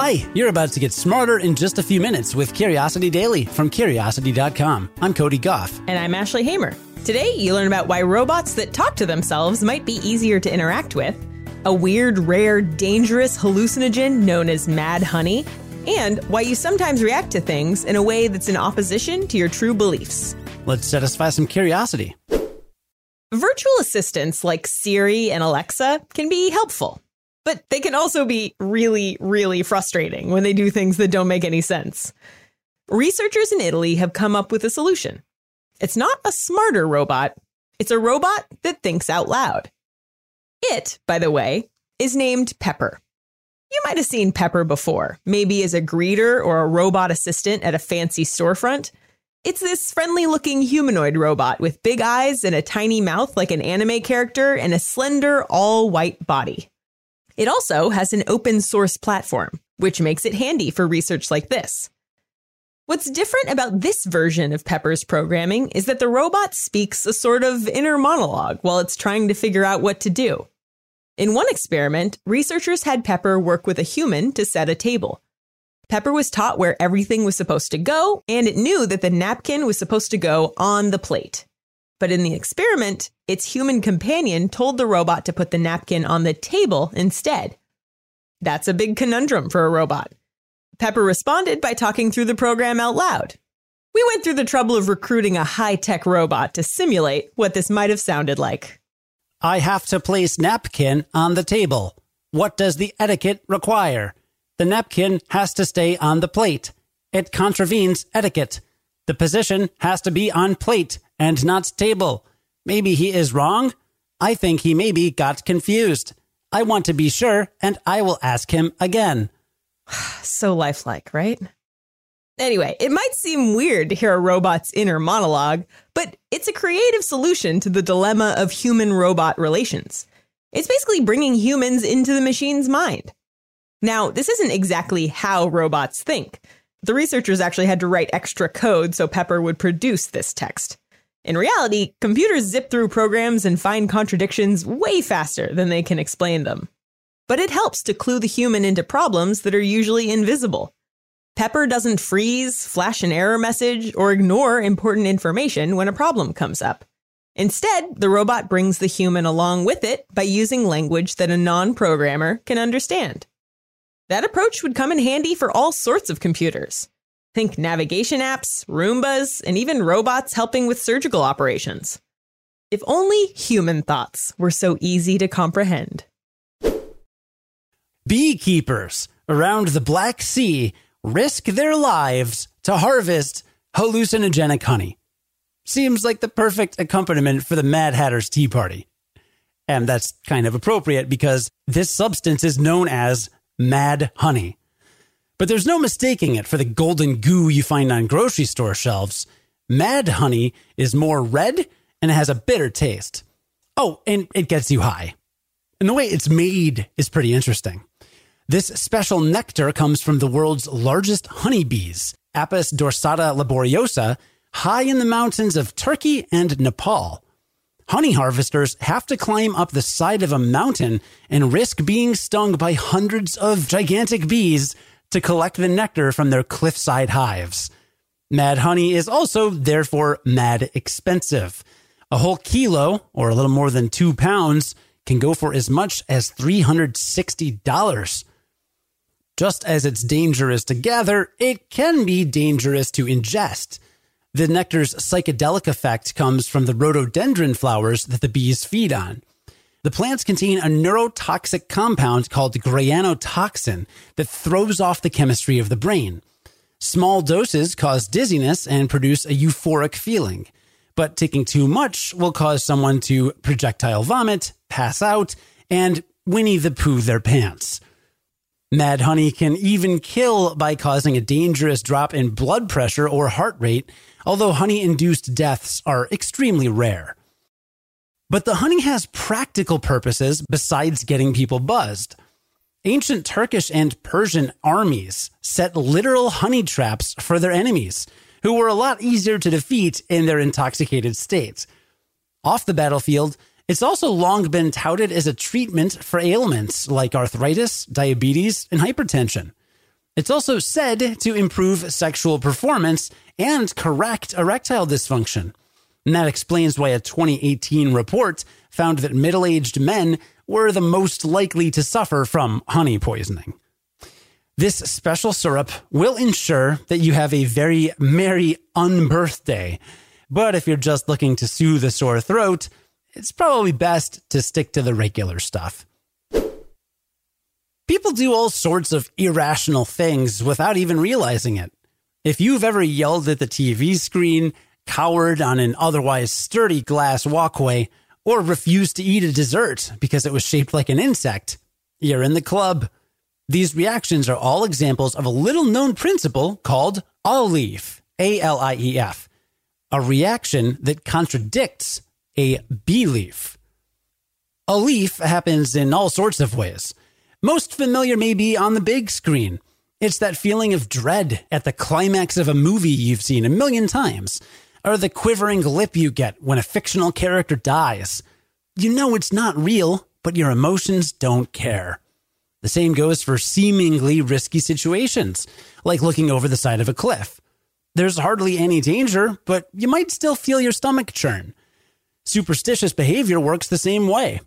Hi, you're about to get smarter in just a few minutes with Curiosity Daily from Curiosity.com. I'm Cody Goff. And I'm Ashley Hamer. Today, you learn about why robots that talk to themselves might be easier to interact with, a weird, rare, dangerous hallucinogen known as mad honey, and why you sometimes react to things in a way that's in opposition to your true beliefs. Let's satisfy some curiosity. Virtual assistants like Siri and Alexa can be helpful, but they can also be really, really frustrating when they do things that don't make any sense. Researchers in Italy have come up with a solution. It's not a smarter robot, it's a robot that thinks out loud. It, by the way, is named Pepper. You might have seen Pepper before, maybe as a greeter or a robot assistant at a fancy storefront. It's this friendly looking humanoid robot with big eyes and a tiny mouth like an anime character and a slender, all white body. It also has an open source platform, which makes it handy for research like this. What's different about this version of Pepper's programming is that the robot speaks a sort of inner monologue while it's trying to figure out what to do. In one experiment, researchers had Pepper work with a human to set a table. Pepper was taught where everything was supposed to go, and it knew that the napkin was supposed to go on the plate. But in the experiment, its human companion told the robot to put the napkin on the table instead. That's a big conundrum for a robot. Pepper responded by talking through the program out loud. We went through the trouble of recruiting a high tech robot to simulate what this might have sounded like. I have to place napkin on the table. What does the etiquette require? The napkin has to stay on the plate. It contravenes etiquette. The position has to be on plate and not table. Maybe he is wrong. I think he maybe got confused. I want to be sure and I will ask him again. so lifelike, right? Anyway, it might seem weird to hear a robot's inner monologue, but it's a creative solution to the dilemma of human robot relations. It's basically bringing humans into the machine's mind. Now, this isn't exactly how robots think. The researchers actually had to write extra code so Pepper would produce this text. In reality, computers zip through programs and find contradictions way faster than they can explain them. But it helps to clue the human into problems that are usually invisible. Pepper doesn't freeze, flash an error message, or ignore important information when a problem comes up. Instead, the robot brings the human along with it by using language that a non programmer can understand. That approach would come in handy for all sorts of computers. Think navigation apps, Roombas, and even robots helping with surgical operations. If only human thoughts were so easy to comprehend. Beekeepers around the Black Sea risk their lives to harvest hallucinogenic honey. Seems like the perfect accompaniment for the Mad Hatter's Tea Party. And that's kind of appropriate because this substance is known as mad honey. But there's no mistaking it for the golden goo you find on grocery store shelves. Mad honey is more red and it has a bitter taste. Oh, and it gets you high. And the way it's made is pretty interesting. This special nectar comes from the world's largest honeybees, Apis dorsata laboriosa, high in the mountains of Turkey and Nepal. Honey harvesters have to climb up the side of a mountain and risk being stung by hundreds of gigantic bees to collect the nectar from their cliffside hives. Mad honey is also, therefore, mad expensive. A whole kilo, or a little more than two pounds, can go for as much as $360. Just as it's dangerous to gather, it can be dangerous to ingest. The nectar's psychedelic effect comes from the rhododendron flowers that the bees feed on. The plants contain a neurotoxic compound called grayanotoxin that throws off the chemistry of the brain. Small doses cause dizziness and produce a euphoric feeling, but taking too much will cause someone to projectile vomit, pass out, and Winnie the Pooh their pants. Mad honey can even kill by causing a dangerous drop in blood pressure or heart rate, although honey induced deaths are extremely rare. But the honey has practical purposes besides getting people buzzed. Ancient Turkish and Persian armies set literal honey traps for their enemies, who were a lot easier to defeat in their intoxicated state. Off the battlefield, it's also long been touted as a treatment for ailments like arthritis, diabetes, and hypertension. It's also said to improve sexual performance and correct erectile dysfunction. And that explains why a 2018 report found that middle aged men were the most likely to suffer from honey poisoning. This special syrup will ensure that you have a very merry unbirthday. But if you're just looking to soothe a sore throat, it's probably best to stick to the regular stuff. People do all sorts of irrational things without even realizing it. If you've ever yelled at the TV screen, cowered on an otherwise sturdy glass walkway, or refused to eat a dessert because it was shaped like an insect, you're in the club. These reactions are all examples of a little known principle called ALIEF, A L I E F, a reaction that contradicts a belief. Alief happens in all sorts of ways. Most familiar may be on the big screen. It's that feeling of dread at the climax of a movie you've seen a million times, or the quivering lip you get when a fictional character dies. You know it's not real, but your emotions don't care. The same goes for seemingly risky situations, like looking over the side of a cliff. There's hardly any danger, but you might still feel your stomach churn. Superstitious behavior works the same way.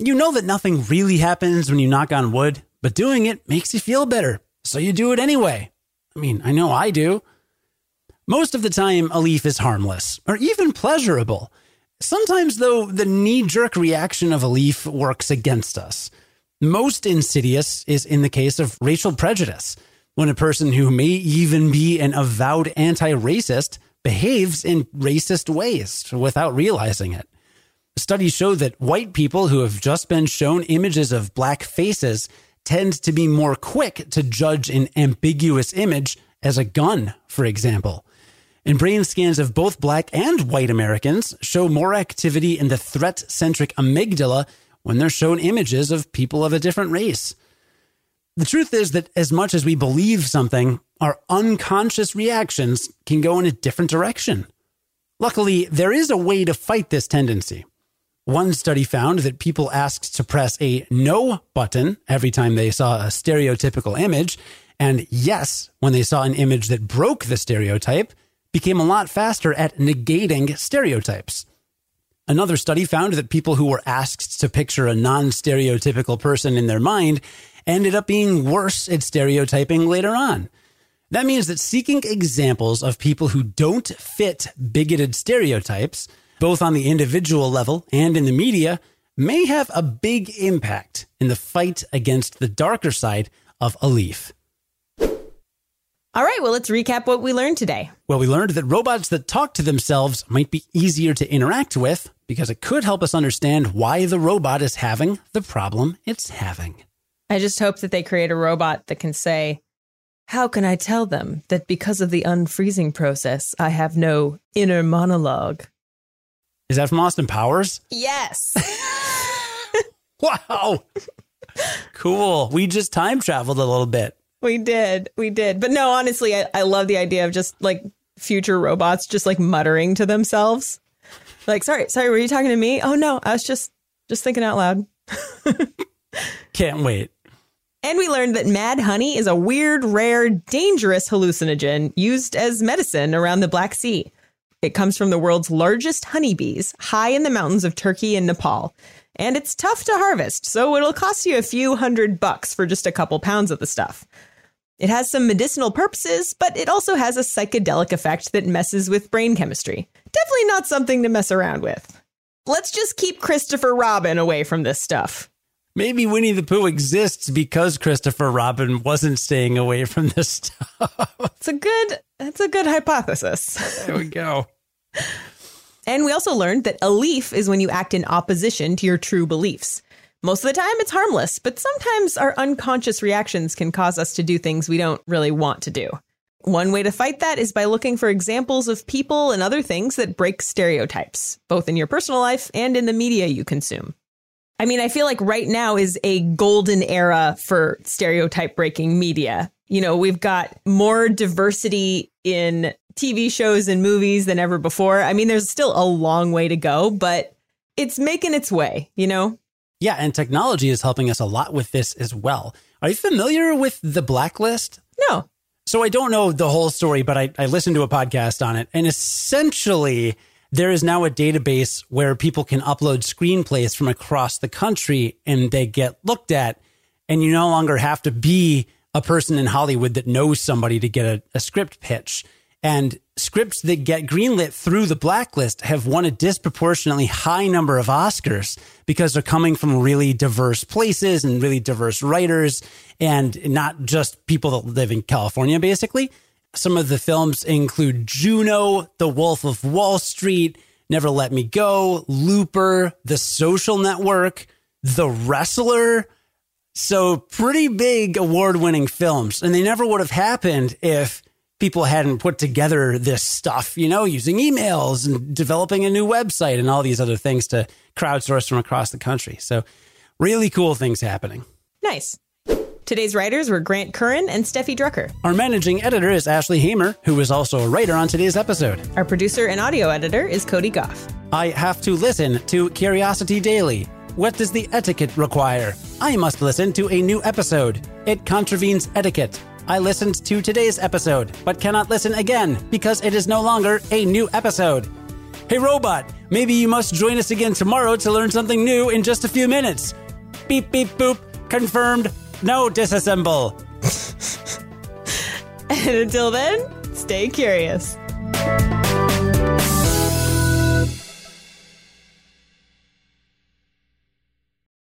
You know that nothing really happens when you knock on wood, but doing it makes you feel better, so you do it anyway. I mean, I know I do. Most of the time, alief is harmless, or even pleasurable. Sometimes, though, the knee jerk reaction of alief works against us. Most insidious is in the case of racial prejudice, when a person who may even be an avowed anti racist behaves in racist ways without realizing it. Studies show that white people who have just been shown images of black faces tend to be more quick to judge an ambiguous image as a gun, for example. And brain scans of both black and white Americans show more activity in the threat centric amygdala when they're shown images of people of a different race. The truth is that as much as we believe something, our unconscious reactions can go in a different direction. Luckily, there is a way to fight this tendency. One study found that people asked to press a no button every time they saw a stereotypical image, and yes when they saw an image that broke the stereotype, became a lot faster at negating stereotypes. Another study found that people who were asked to picture a non stereotypical person in their mind ended up being worse at stereotyping later on. That means that seeking examples of people who don't fit bigoted stereotypes both on the individual level and in the media, may have a big impact in the fight against the darker side of alief. All right, well, let's recap what we learned today. Well, we learned that robots that talk to themselves might be easier to interact with because it could help us understand why the robot is having the problem it's having. I just hope that they create a robot that can say, How can I tell them that because of the unfreezing process, I have no inner monologue? Is that from Austin Powers? Yes. wow. cool. We just time traveled a little bit. We did. We did. But no, honestly, I, I love the idea of just like future robots just like muttering to themselves. Like, sorry, sorry, were you talking to me? Oh no, I was just just thinking out loud. Can't wait. And we learned that mad honey is a weird, rare, dangerous hallucinogen used as medicine around the Black Sea. It comes from the world's largest honeybees, high in the mountains of Turkey and Nepal. And it's tough to harvest, so it'll cost you a few hundred bucks for just a couple pounds of the stuff. It has some medicinal purposes, but it also has a psychedelic effect that messes with brain chemistry. Definitely not something to mess around with. Let's just keep Christopher Robin away from this stuff. Maybe Winnie the Pooh exists because Christopher Robin wasn't staying away from this stuff. It's a good it's a good hypothesis. There we go. and we also learned that alief is when you act in opposition to your true beliefs. Most of the time it's harmless, but sometimes our unconscious reactions can cause us to do things we don't really want to do. One way to fight that is by looking for examples of people and other things that break stereotypes, both in your personal life and in the media you consume. I mean, I feel like right now is a golden era for stereotype breaking media. You know, we've got more diversity in TV shows and movies than ever before. I mean, there's still a long way to go, but it's making its way, you know? Yeah, and technology is helping us a lot with this as well. Are you familiar with the blacklist? No. So I don't know the whole story, but I, I listened to a podcast on it. And essentially, there is now a database where people can upload screenplays from across the country and they get looked at. And you no longer have to be a person in Hollywood that knows somebody to get a, a script pitch. And scripts that get greenlit through the blacklist have won a disproportionately high number of Oscars because they're coming from really diverse places and really diverse writers and not just people that live in California, basically. Some of the films include Juno, The Wolf of Wall Street, Never Let Me Go, Looper, The Social Network, The Wrestler. So, pretty big award winning films. And they never would have happened if people hadn't put together this stuff, you know, using emails and developing a new website and all these other things to crowdsource from across the country. So, really cool things happening. Nice. Today's writers were Grant Curran and Steffi Drucker. Our managing editor is Ashley Hamer, who is also a writer on today's episode. Our producer and audio editor is Cody Goff. I have to listen to Curiosity Daily. What does the etiquette require? I must listen to a new episode. It contravenes etiquette. I listened to today's episode, but cannot listen again because it is no longer a new episode. Hey, robot, maybe you must join us again tomorrow to learn something new in just a few minutes. Beep, beep, boop. Confirmed. No disassemble. and until then, stay curious.